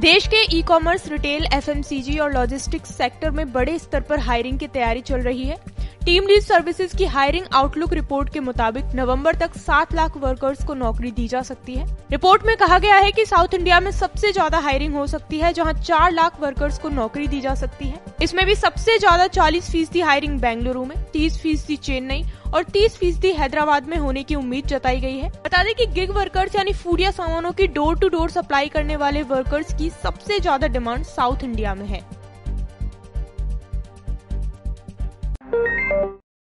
देश के e commerce retail FMCG और लॉजिस्टिक्स सेक्टर में बड़े स्तर पर हायरिंग की तैयारी चल रही है। टीम लीड सर्विसेज़ की हायरिंग आउटलुक रिपोर्ट के मुताबिक नवंबर तक सात लाख वर्कर्स को नौकरी दी जा सकती है। रिपोर्ट में कहा गया है कि साउथ इंडिया में सबसे ज़्यादा हायरिंग हो सकती है, जहाँ चार लाख वर्कर्स को नौकरी दी जा सकती है। इसमें भी सबसे ज़्यादा चालीस फ़ीसदी हायरिंग बेंगलुरु में, तीस फ़ीसदी चेन्नई और 30 फ़ीसदी हैदराबाद में होने की उम्मीद जताई गई है। बता दें कि गिग वर्कर्स यानी फ़ूड या सामानों की डोर टू डोर सप्लाई करने वाले वर्कर्स की सबसे ज़्यादा डिमांड साउथ इंडिया में है।